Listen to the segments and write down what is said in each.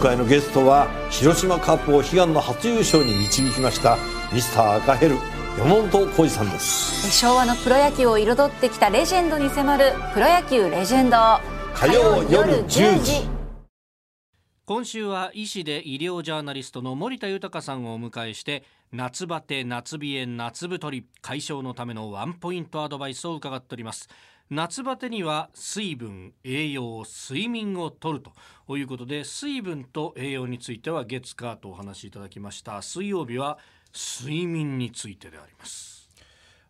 回のゲストは広島カップを悲願の初優勝に導きましたミスター赤ヘル山本浩二さんです。昭和のプロ野球を彩ってきたレジェンドに迫る「プロ野球レジェンド」火曜夜10時。今週は医師で医療ジャーナリストの森田豊さんをお迎えして夏バテ夏冷え夏太り解消のためのワンポイントアドバイスを伺っております夏バテには水分栄養睡眠をとるということで水分と栄養については月火とお話しいただきました。水曜日は睡眠についてであります。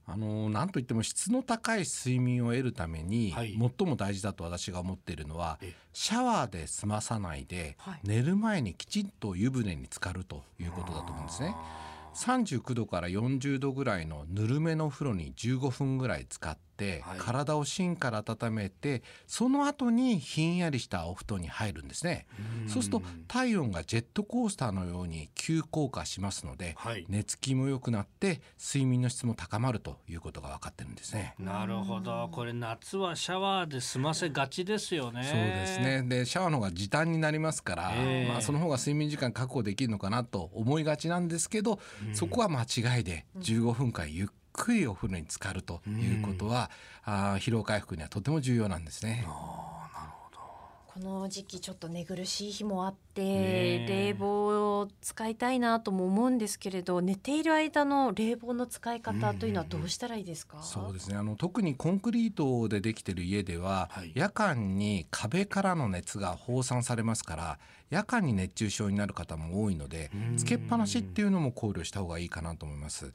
あのなんといっても質の高い睡眠を得るために、はい。最も大事だと私が思っているのはえシャワーで済まさないで、はい。寝る前にきちんと湯船に浸かるということだと思うんですね。39度から40度ぐらいのぬるめのお風呂に15分ぐらい使って、はい。体を芯から温めてその後にひんやりしたお布団に入るんですね。そうすると体温がジェットコースターのように急降下しますので、はい。寝つきも良くなって睡眠の質も高まるということが分かってるんですね。なるほど。これ夏はシャワーで済ませがちですよね。そうですね。でシャワーの方が時短になりますから、ええ。まあ、その方が睡眠時間確保できるのかなと思いがちなんですけど、そこは間違いで15分間ゆっくりお風呂に浸かるということは、あー疲労回復にはとても重要なんですね。この時期ちょっと寝苦しい日もあって、冷房を使いたいなとも思うんですけれど寝ている間の冷房の使い方というのはどうしたらいいですか、そうですね。あの特にコンクリートでできてる家では、はい。夜間に壁からの熱が放散されますから夜間に熱中症になる方も多いのでうん。つけっぱなしっていうのも考慮した方がいいかなと思います。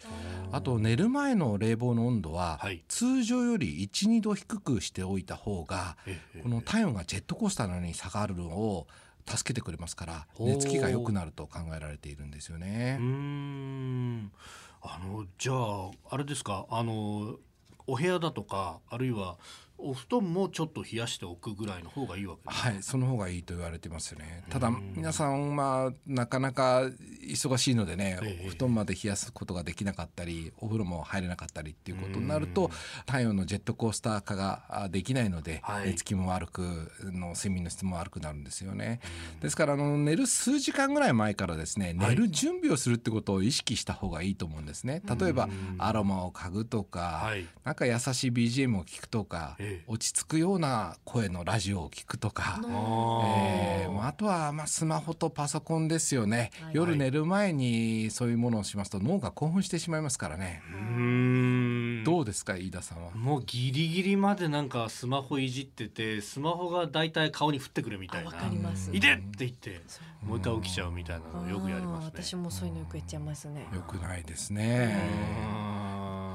あと寝る前の冷房の温度は、はい。通常より12度低くしておいた方がええ。この体温がジェットコースターのように下がるのを助けてくれますから寝つきが良くなると考えられているんですよね。うー。ん。あのじゃああれですか？あのお部屋だとかあるいはお布団もちょっと冷やしておくぐらいの方がいいわけですかはい、その方がいいと言われてますよね。ただうん皆さんまあなかなか忙しいのでね、ええ。お布団まで冷やすことができなかったり、お風呂も入れなかったりっていうことになると、体温のジェットコースター化があできないので、はい。寝つきも悪くの睡眠の質も悪くなるんですよね。ですからあの寝る数時間ぐらい前からですね、はい。寝る準備をするってことを意識した方がいいと思うんですね。例えばアロマを嗅ぐとか、はい。なんか優しい BGM を聞くとか、ええ落ち着くような声のラジオを聞くとか。あえーまあ、あとはまあスマホとパソコンですよね、はい。夜寝る前にそういうものをしますと脳が興奮してしまいますからね、うーん。どうですか飯田さんは、もうギリギリまでなんかスマホいじっててスマホがだいたい顔に降ってくるみたいな。あわかりますいでって言ってもう一回起きちゃうみたいなのよくやりますね。私もそういうのよくやっちゃいますね。よくないですね、うん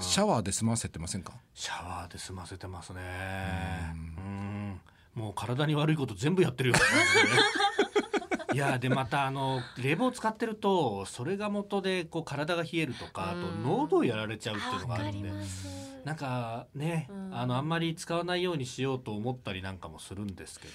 シャワーで済ませてませんか？シャワーで済ませてますね。うん。もう体に悪いこと全部やってるよ いやでまたあの冷房使ってるとそれが元でこう体が冷えるとかあとうん。喉をやられちゃうっていうのがあるんで。ります。なんかね、うん。あのあんまり使わないようにしようと思ったりなんかもするんですけど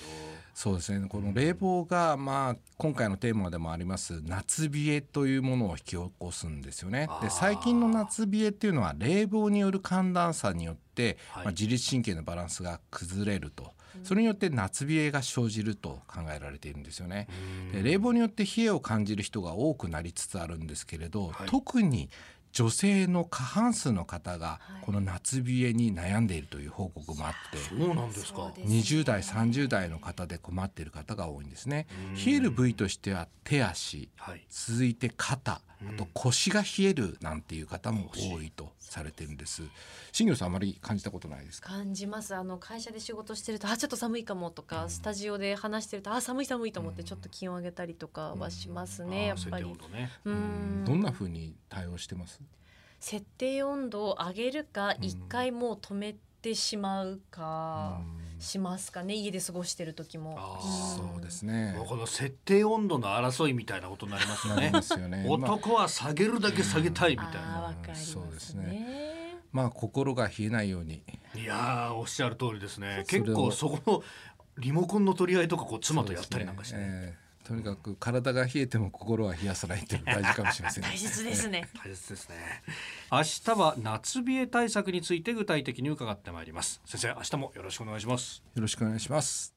そうですね。この冷房が、まあ、今回のテーマでもあります夏冷えというものを引き起こすんですよね。で最近の夏冷えっていうのは冷房による寒暖差によって、はい。まあ、自律神経のバランスが崩れると。それによって夏冷えが生じると考えられているんですよね。で冷房によって冷えを感じる人が多くなりつつあるんですけれど、はい。特に女性の過半数の方がはい。この夏冷えに悩んでいるという報告もあって、そうなんですか。そうですね。20代30代の方で困っている方が多いんですね。冷える部位としては手足はい。続いて肩あと腰が冷えるなんていう方も多いとされてるんです。新業さんあまり感じたことないですか？感じます。あの会社で仕事してるとあちょっと寒いかもとか、スタジオで話してるとあ寒い寒いと思ってちょっと気温上げたりとかはしますね、やっぱり。うん。どんな風に対応してます？設定温度を上げるか一回もう止めてしまうかしますかね家で過ごしてる時も。そうですね。この設定温度の争いみたいなことになりますよね。ね。まあ。男は下げるだけ下げたいみたいな。わかりますね。そうですまあ心が冷えないように。いやーおっしゃる通りですね。結構そこのリモコンの取り合いとかこう妻とやったりなんかして、ね。えーとにかく体が冷えても心は冷やさないっていうのが大事かもしれませんね。大切ですね。大切ですね。明日は夏冷え対策について具体的に伺ってまいります。先生明日もよろしくお願いします。よろしくお願いします。